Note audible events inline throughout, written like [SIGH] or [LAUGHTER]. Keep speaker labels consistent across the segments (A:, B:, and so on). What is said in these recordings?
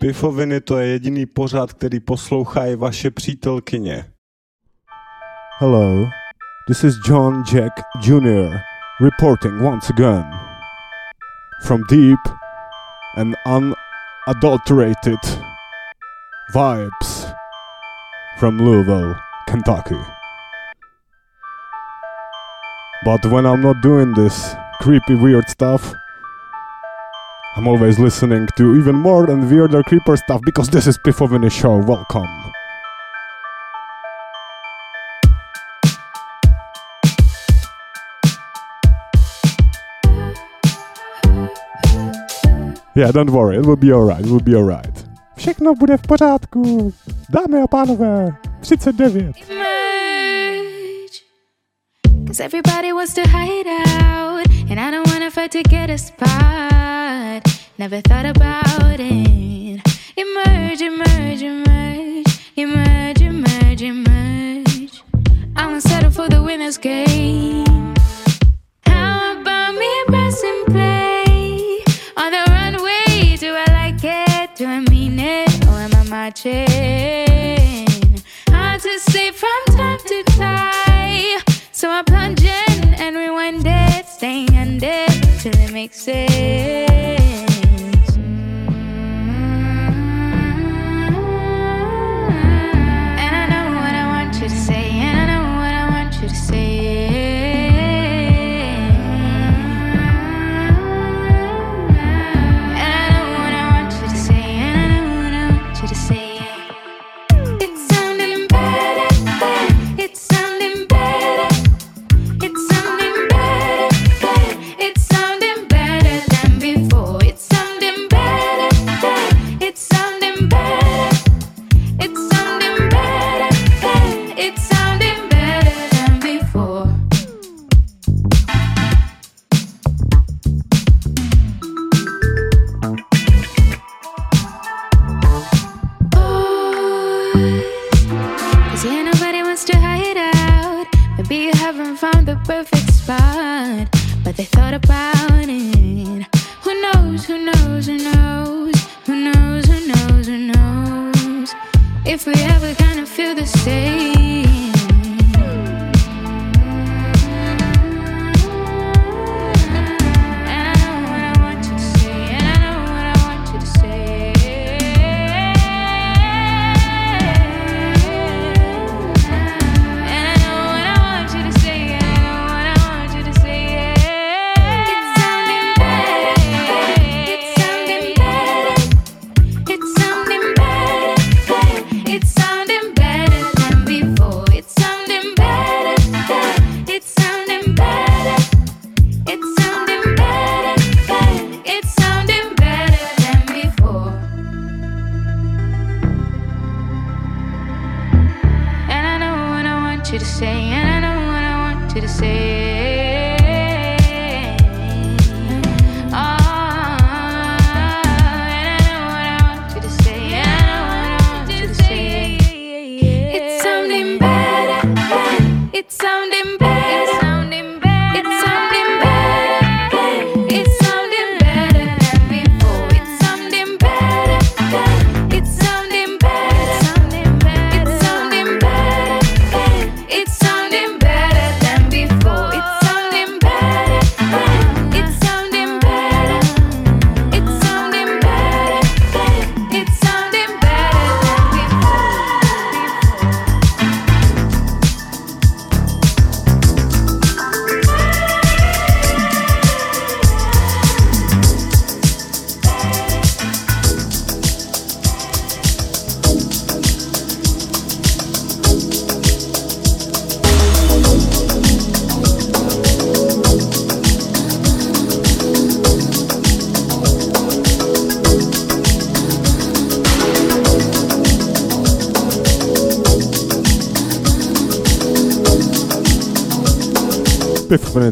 A: Pifoviny to je jediný pořad, který poslouchají vaše přítelkyně. Hello, this is John Jack Jr. reporting once again from deep and unadulterated vibes from Louisville, Kentucky. But when I'm not doing this creepy, weird stuff, I'm always listening to even more and weirder creeper stuff because this is Pifoviny Show. Welcome. Yeah, don't worry, it will be alright, it will be alright. Všechno bude v pořádku. Dámy a pánové, 39. Cause everybody wants to hide out. And I don't wanna fight to get a spot. Never thought about it. Emerge, emerge, emerge. Emerge, emerge, emerge. I won't settle for the winner's game. How about me pressing play? On the runway, do I like it? Do I mean it? Or am I marching? Till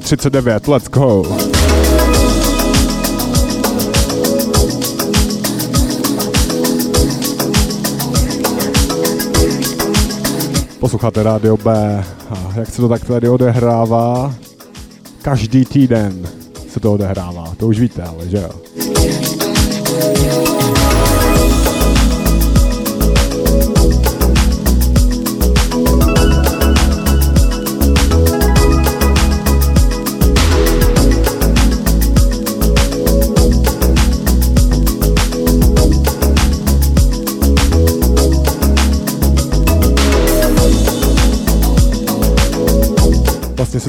A: 39, let's go. Posloucháte Rádio B a jak se to tak tady odehrává? Každý týden se to odehrává, to už víte ale, že jo?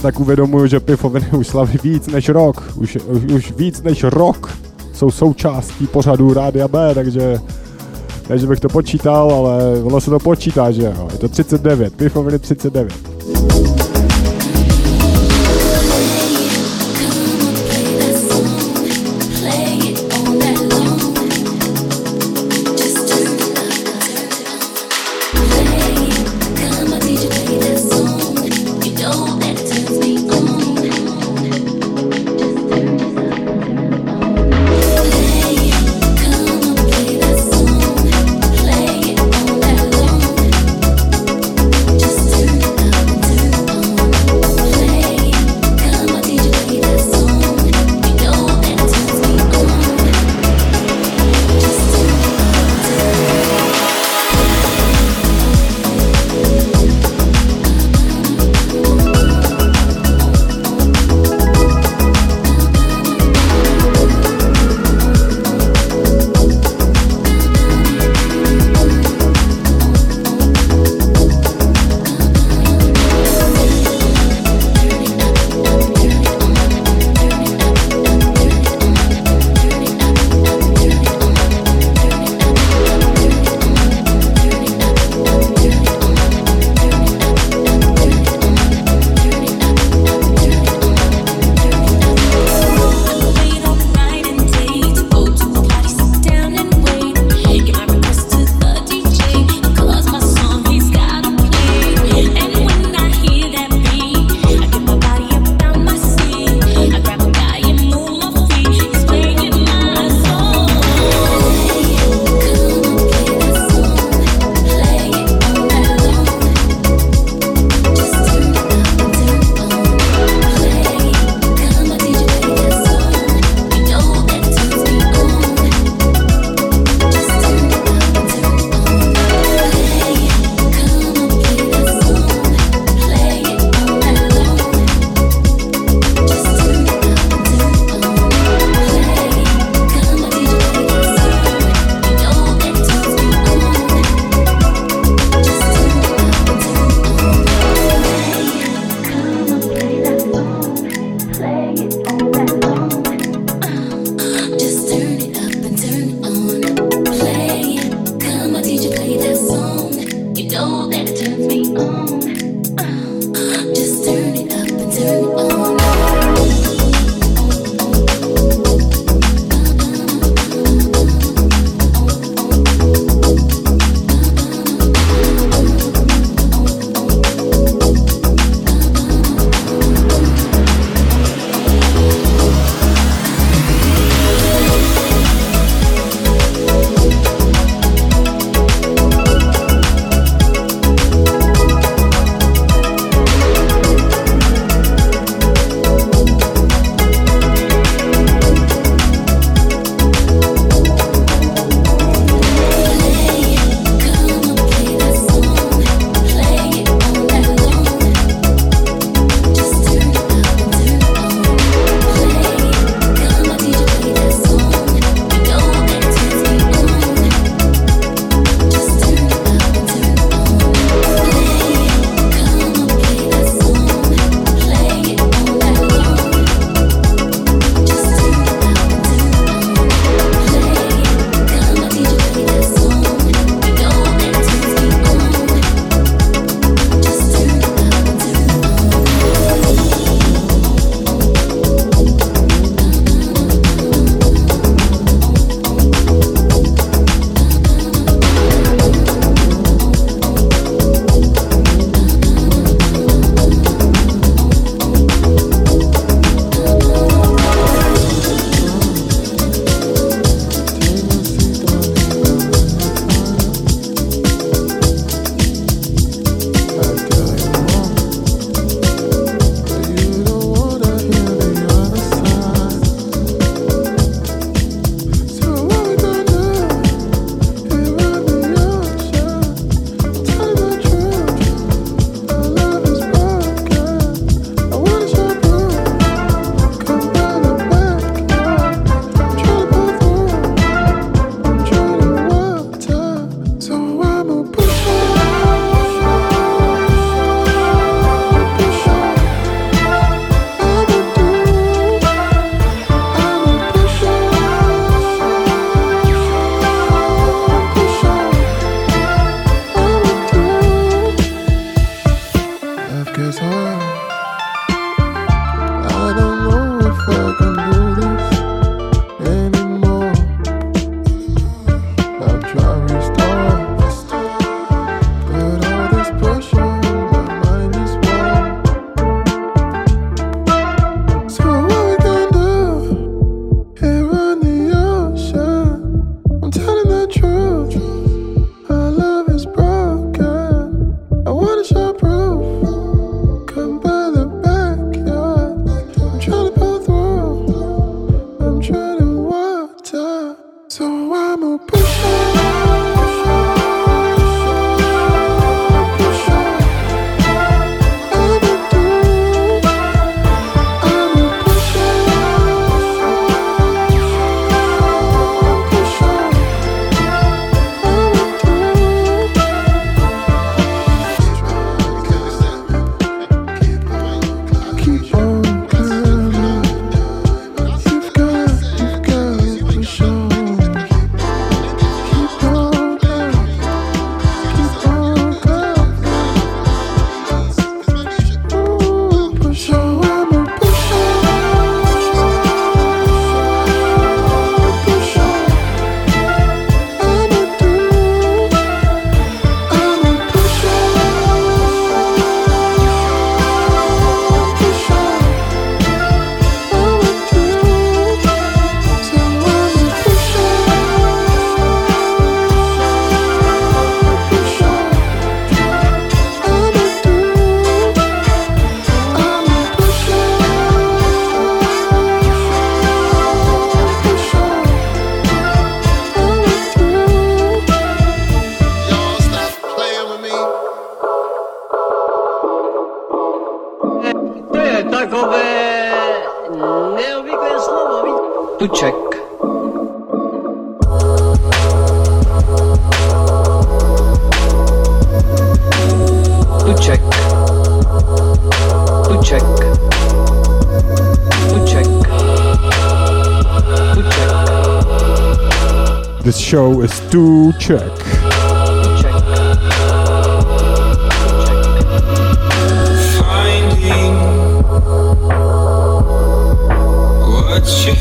B: Tak uvědomuju, že pivoviny už slaví víc než rok, už, už, už víc než rok jsou součástí pořadu Rádia B, takže ne, že bych to počítal, ale ono se to počítá, že jo. Je to 39, pivoviny 39.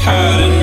C: had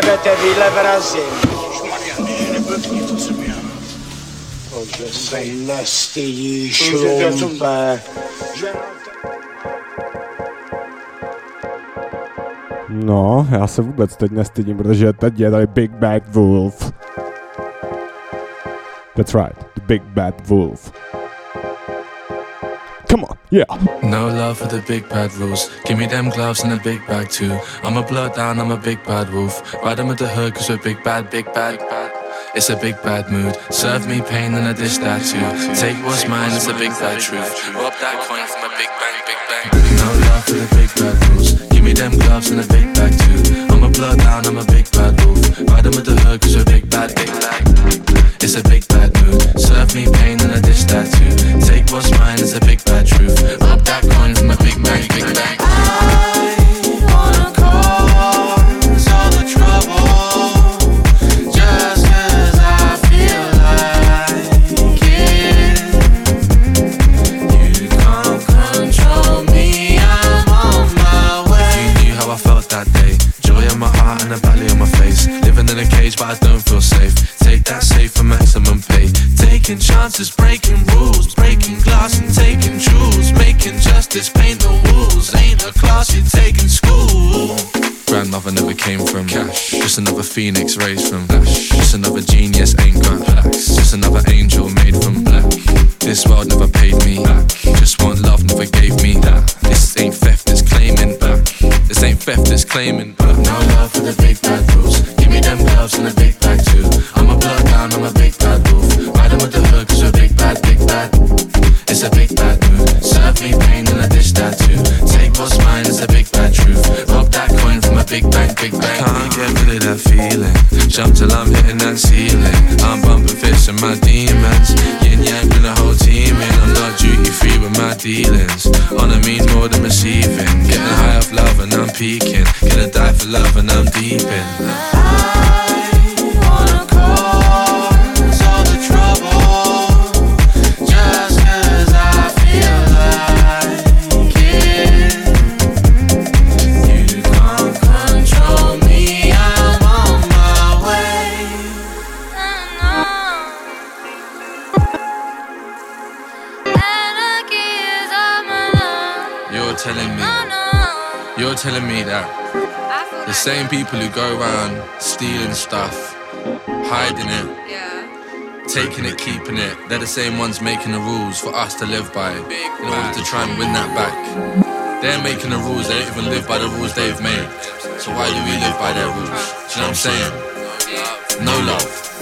D: tebe ty vyle vrazím. Že se nestydíš, lumpe.
C: No, já se vůbec teď nestydím, protože teď je tady Big Bad Wolf. That's right, the Big Bad Wolf. Come on, yeah.
E: No love for the big bad rules. Give me them gloves and a big bag too. I'm a blood down, I'm a big bad wolf. Ride them with the hood cause we're big bad, big bad. It's a big bad mood. Serve me pain and I dish that too. Take what's mine, it's a big bad truth. Rob that coin from a big bang, big bang. No love for the big bad rules. Give me them gloves and a big bag too. I'm a blood down, I'm a big bad wolf. Ride them with the hood cause we're big bad, big bad. It's a big bad mood. Serve me pain and I dish that too. Take what's mine, it's a big bad truth. Rob that coin from a big bang, big bang. but I don't Taking chances, breaking rules, breaking glass and taking jewels. Making justice, paint the walls. Ain't a class you take in school. Grandmother never came from cash. Just another phoenix raised from ash. Just another genius, ain't got plaques. Just another angel made from black. This world never paid me back. Just one love never gave me that. This ain't theft, it's claiming back. This ain't theft, it's claiming back. No love for the big bad rules Give me them gloves and a big bag too. I'm a blood down, I'm a big bad wolf. Riding with the hood cause we're big bad, big bad. It's a big bad mood. Serve me pain and I dish that too. Take what's mine, it's a big big bad truth. Rob that coin from a big bank, big bank. I can't get rid of that feeling. Jump till I'm hitting that ceiling. I'm bumping fists and my demons. Yin yang, bring the whole team in. I'm not duty free with my dealings. On a mean more than receiving. Getting high off love and I'm peaking. Gonna die for love and I'm deep in. Ah. You're telling me that the same people who go around stealing stuff, hiding it, taking it, keeping it, they're the same ones making the rules for us to live by in order to try and win that back. They're making the rules, they don't even live by the rules they've made. So why do we live by their rules? Do you know what I'm saying? No love.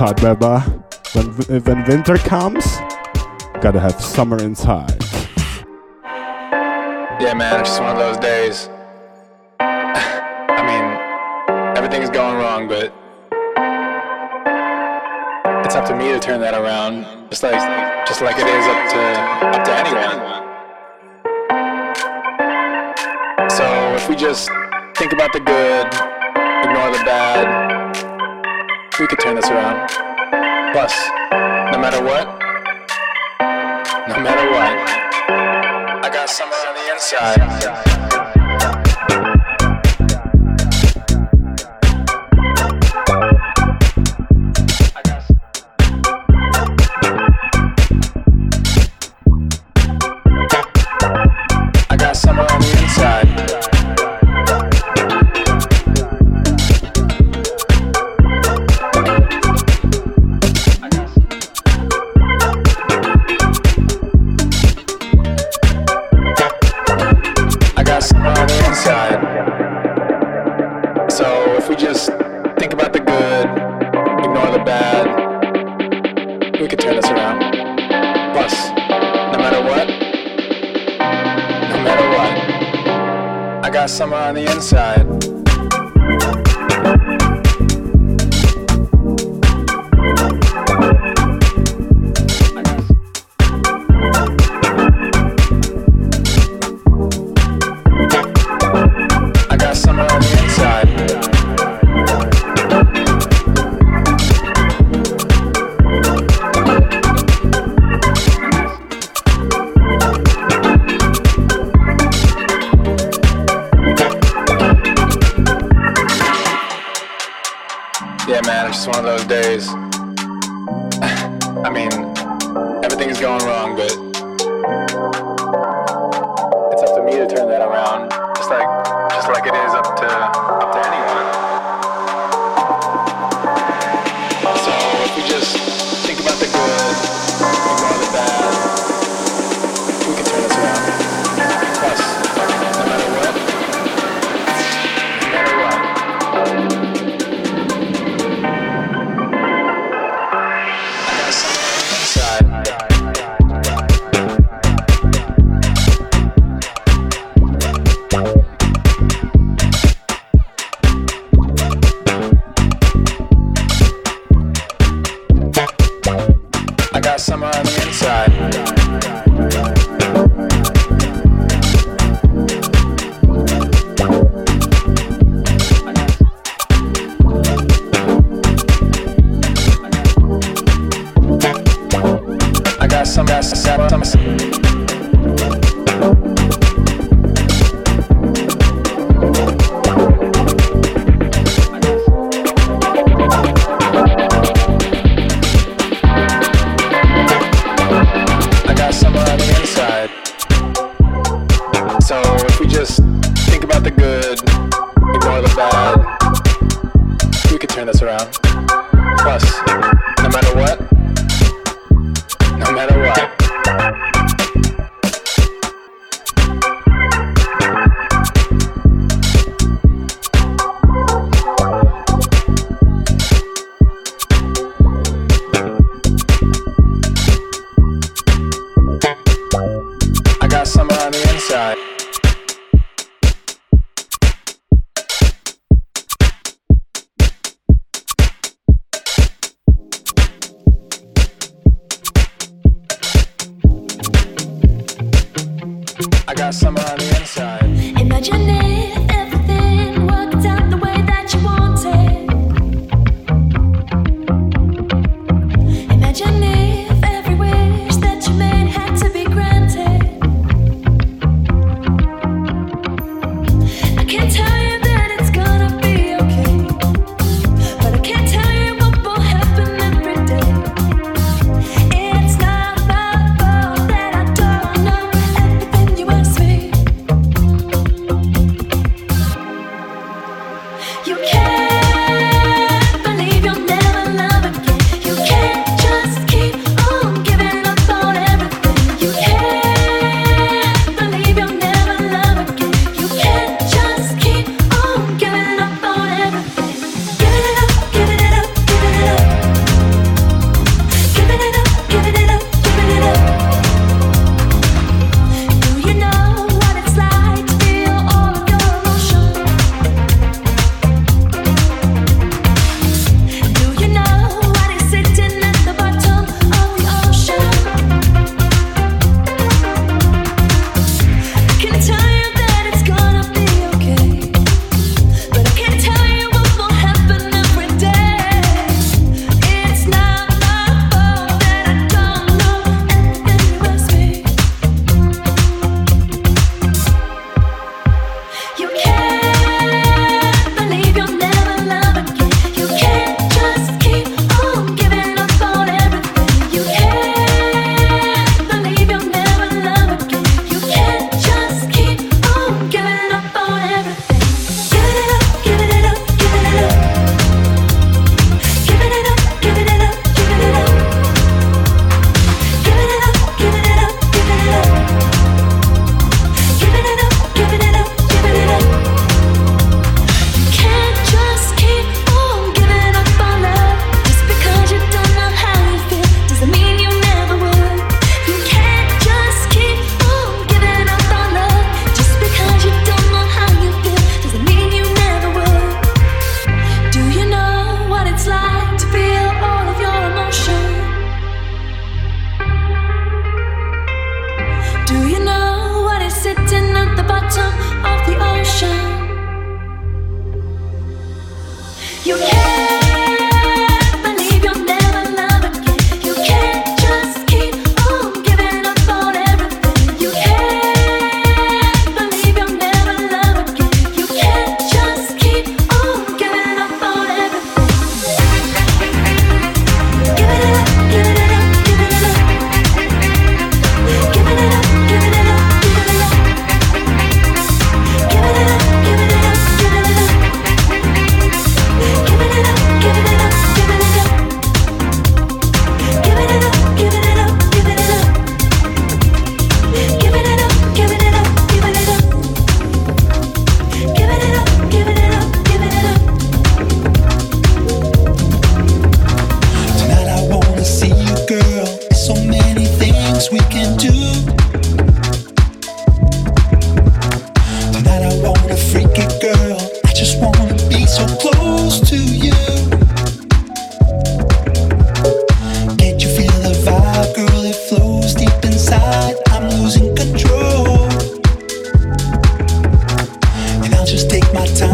F: Inside, baby. When, eh, when winter comes, gotta have summer inside.
G: Yeah, man, it's just one of those days. [SIGHS] I mean, everything's going wrong, but it's up to me to turn that around, just like just like it is up to up to anyone. So if we just think about the good, ignore the bad, we could turn this around. Plus, no matter what, no matter what, I got something on the inside.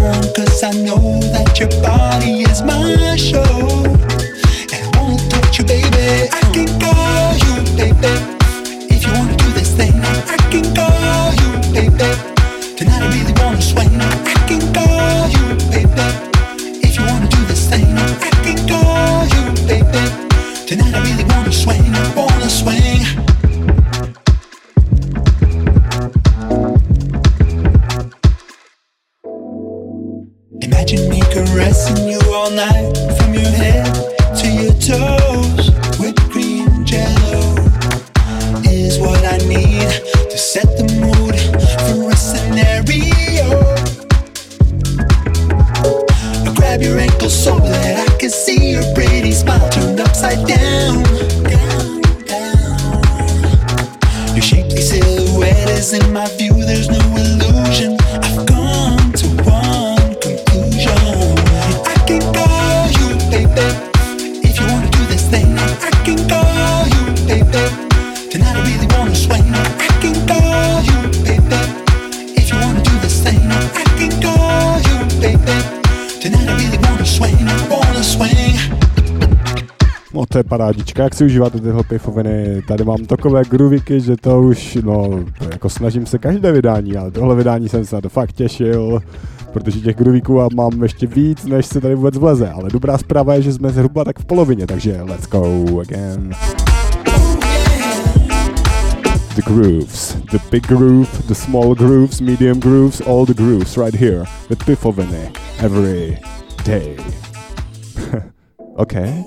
H: 'Cause I know that your body is my can
F: teďka jak si užíváte tyhle pifoviny, Tady mám takové gruviky, že to už, no, jako snažím se každé vydání, ale tohle vydání jsem se na to fakt těšil, protože těch gruviků a mám ještě víc, než se tady vůbec vleze, ale dobrá zpráva je, že jsme zhruba tak v polovině, takže let's go again. The grooves, the big groove, the small grooves, medium grooves, all the grooves right here with Pifoviny every day. [LAUGHS] okay.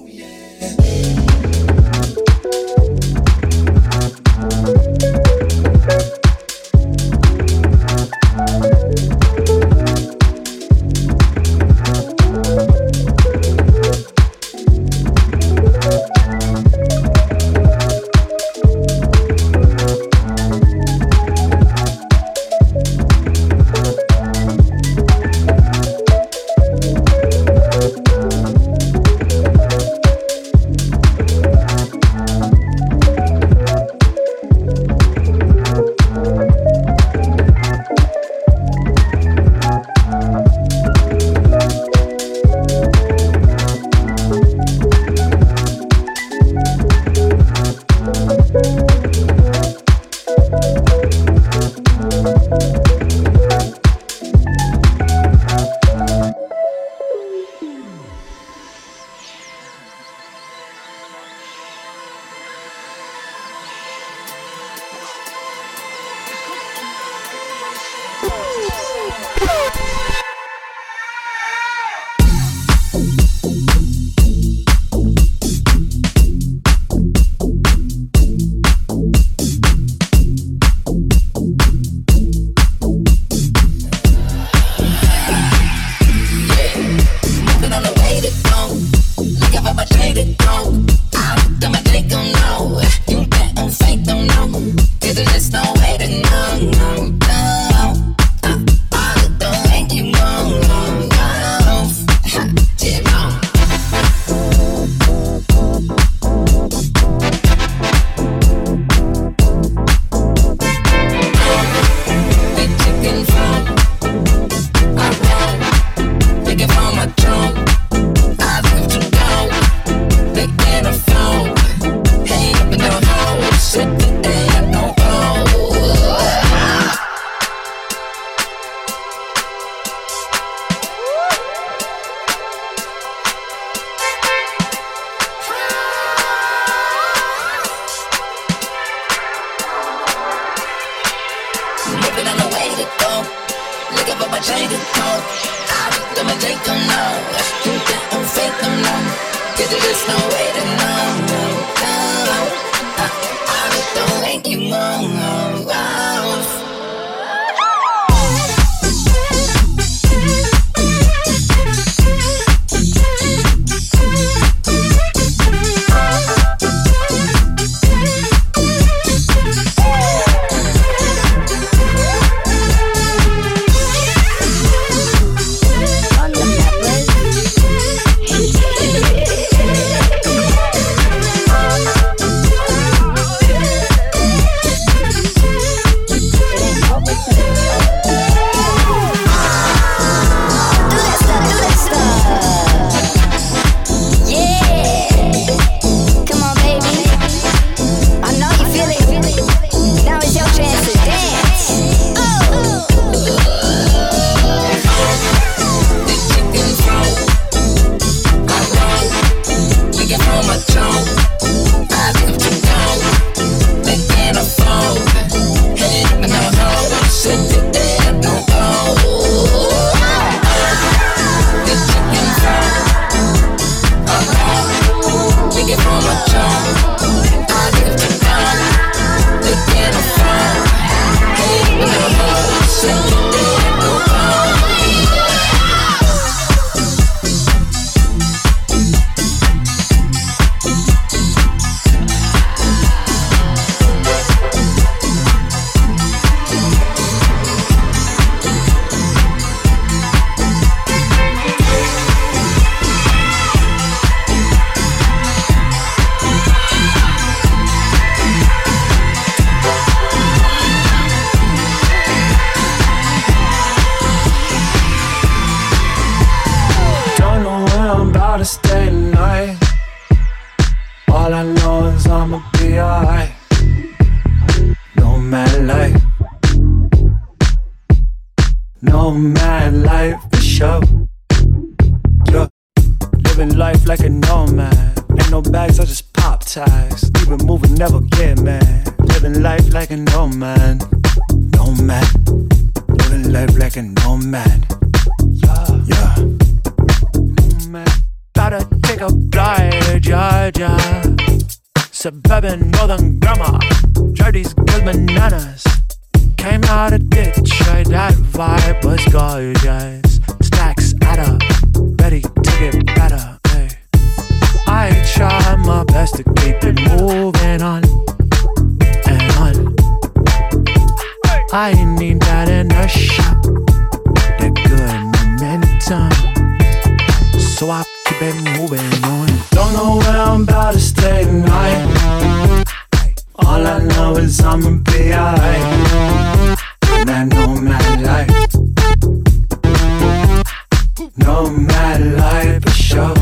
I: No
J: matter life for sure.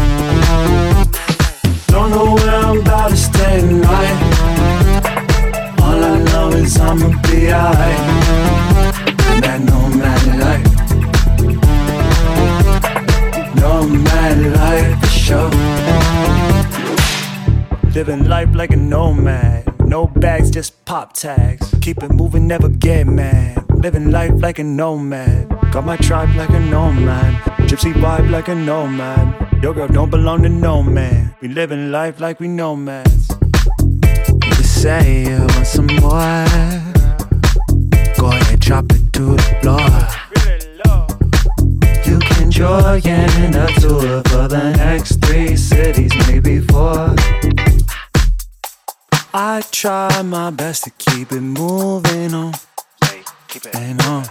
J: Don't know where I'm about to stay tonight. All I know is I'ma be alright. I know life. No matter life for sure. Living life like a nomad. No bags, just pop tags. Keep it moving, never get mad. Living life like a nomad. Got my tribe like a nomad. Gypsy vibe like a nomad. Your girl don't belong to no man. We living life like we nomads. You say you want some more. Go ahead, drop it to the floor. You can join in a tour for the next three cities, maybe four. I try my best to keep it moving on
K: Keep it,
J: and on.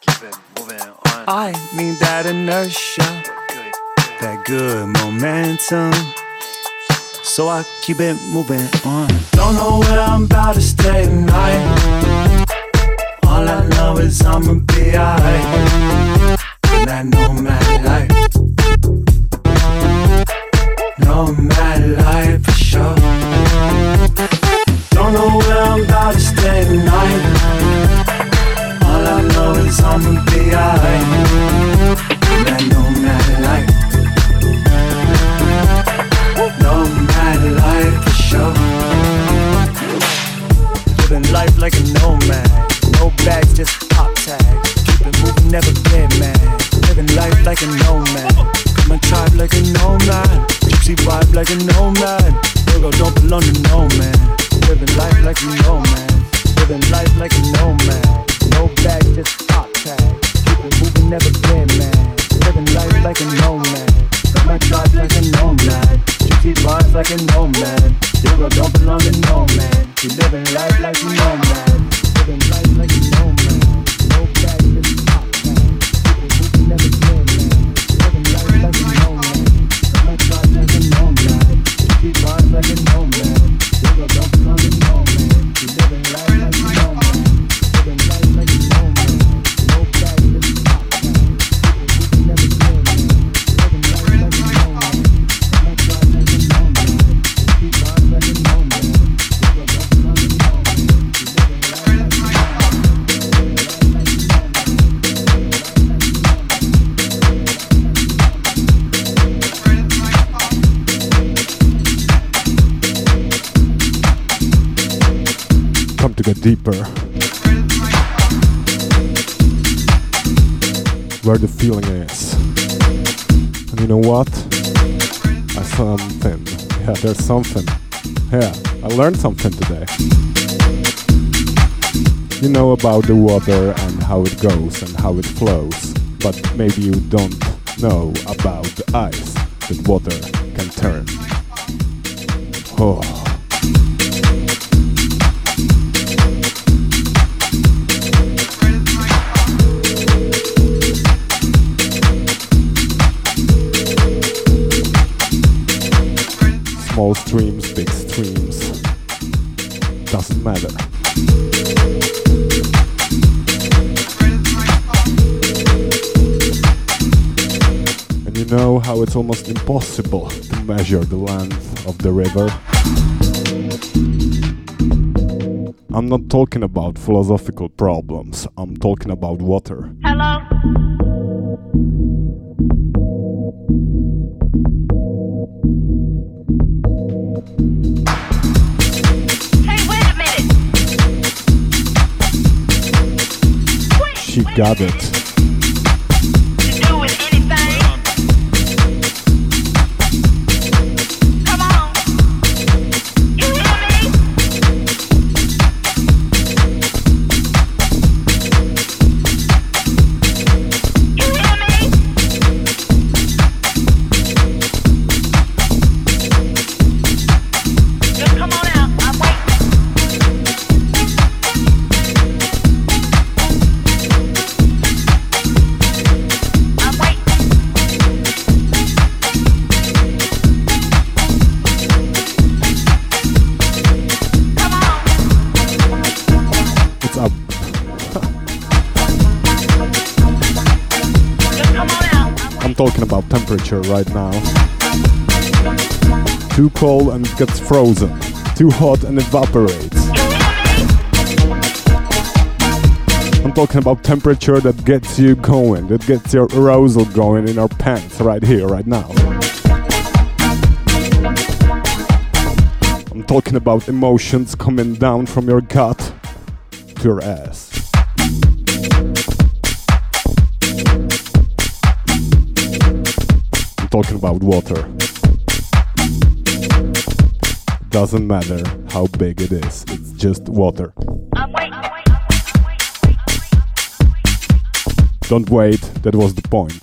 K: keep it moving on.
J: I need that inertia,
K: Good.
J: that good momentum. So I keep it moving on. Don't know where I'm about to stay tonight. All I know is I'ma be alright. And I know my life. No matter life for sure. Don't know where I'm about to stay tonight it's all gonna be alright. And I know my life. No matter life for sure. Living life like a nomad. No bags, just pop tags. Keep moving, never get mad. Living life like a nomad. Got my tribe like a nomad. Gypsy vibe like a nomad. Virgo don't belong to no man. Living life like a nomad. Living life like a nomad. No bags tag. Keep it moving, never been man. Living life like a nomad. Got my thoughts like a nomad. Juicy bars like a nomad. Virgo don't belong to no man. You living life like know, man. Living life like you know, to
F: get deeper. Where the feeling is. And you know what? I something. Yeah, there's something. Yeah, I learned something today. You know about the water and how it goes and how it flows, but maybe you don't know about the ice that water can turn. Oh. Small streams, big streams. Doesn't matter. And you know how it's almost impossible to measure the length of the river? I'm not talking about philosophical problems, I'm talking about water.
L: Hello?
F: She got it. Talking about temperature right now. Too cold and it gets frozen. Too hot and evaporates. I'm talking about temperature that gets you going, that gets your arousal going in your pants right here, right now. I'm talking about emotions coming down from your gut to your ass. Talking about water. Doesn't matter how big it is, it's just water. Don't wait, that was the point.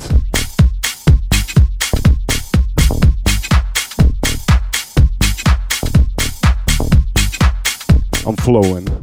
F: I'm flowing.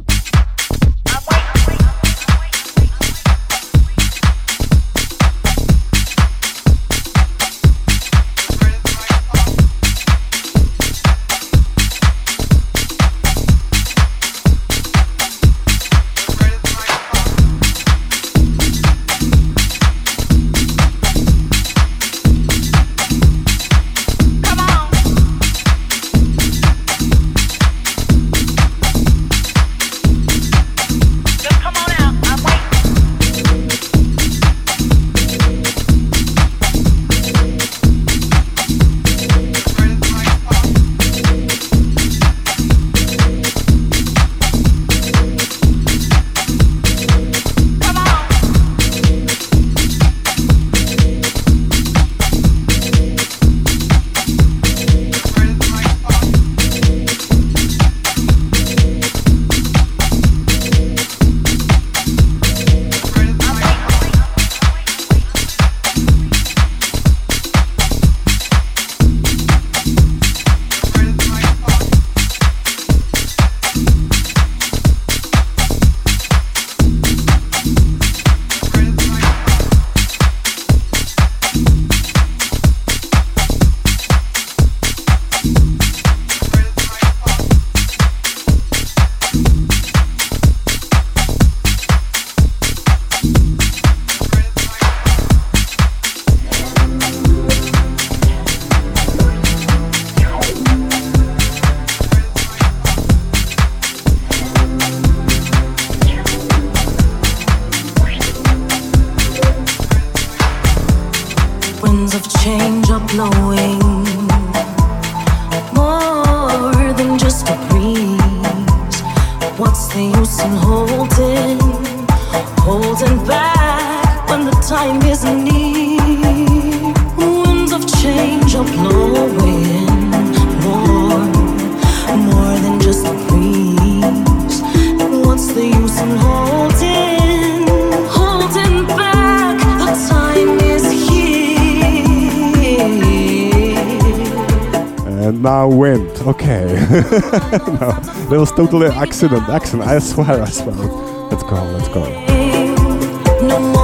M: no, that was totally accident. Accident. I swear. I swear. Let's go. Let's go.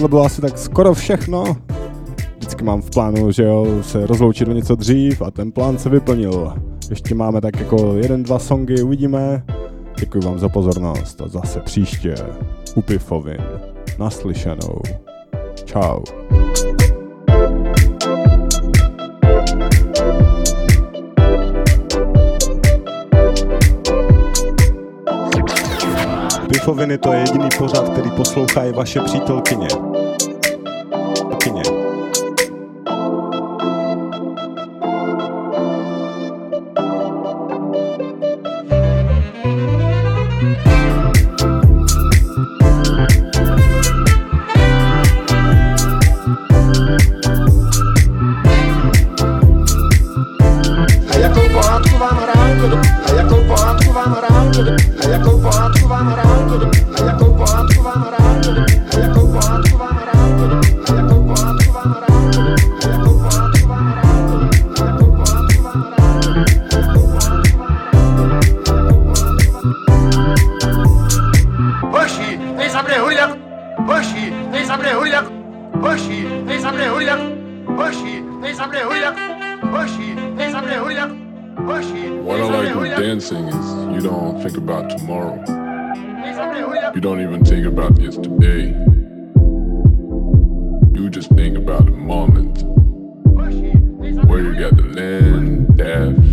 F: tohle bylo asi tak skoro všechno. Vždycky mám v plánu, že jo, se rozloučit do něco dřív a ten plán se vyplnil. Ještě máme tak jako jeden, dva songy, uvidíme. Děkuji vám za pozornost a zase příště u Pifovin. Naslyšenou. Ciao. pichoviny, to je jediný pořad, který poslouchají vaše přítelkyně.
B: You don't even think about yesterday. You just think about the moment where you got the land,
N: death.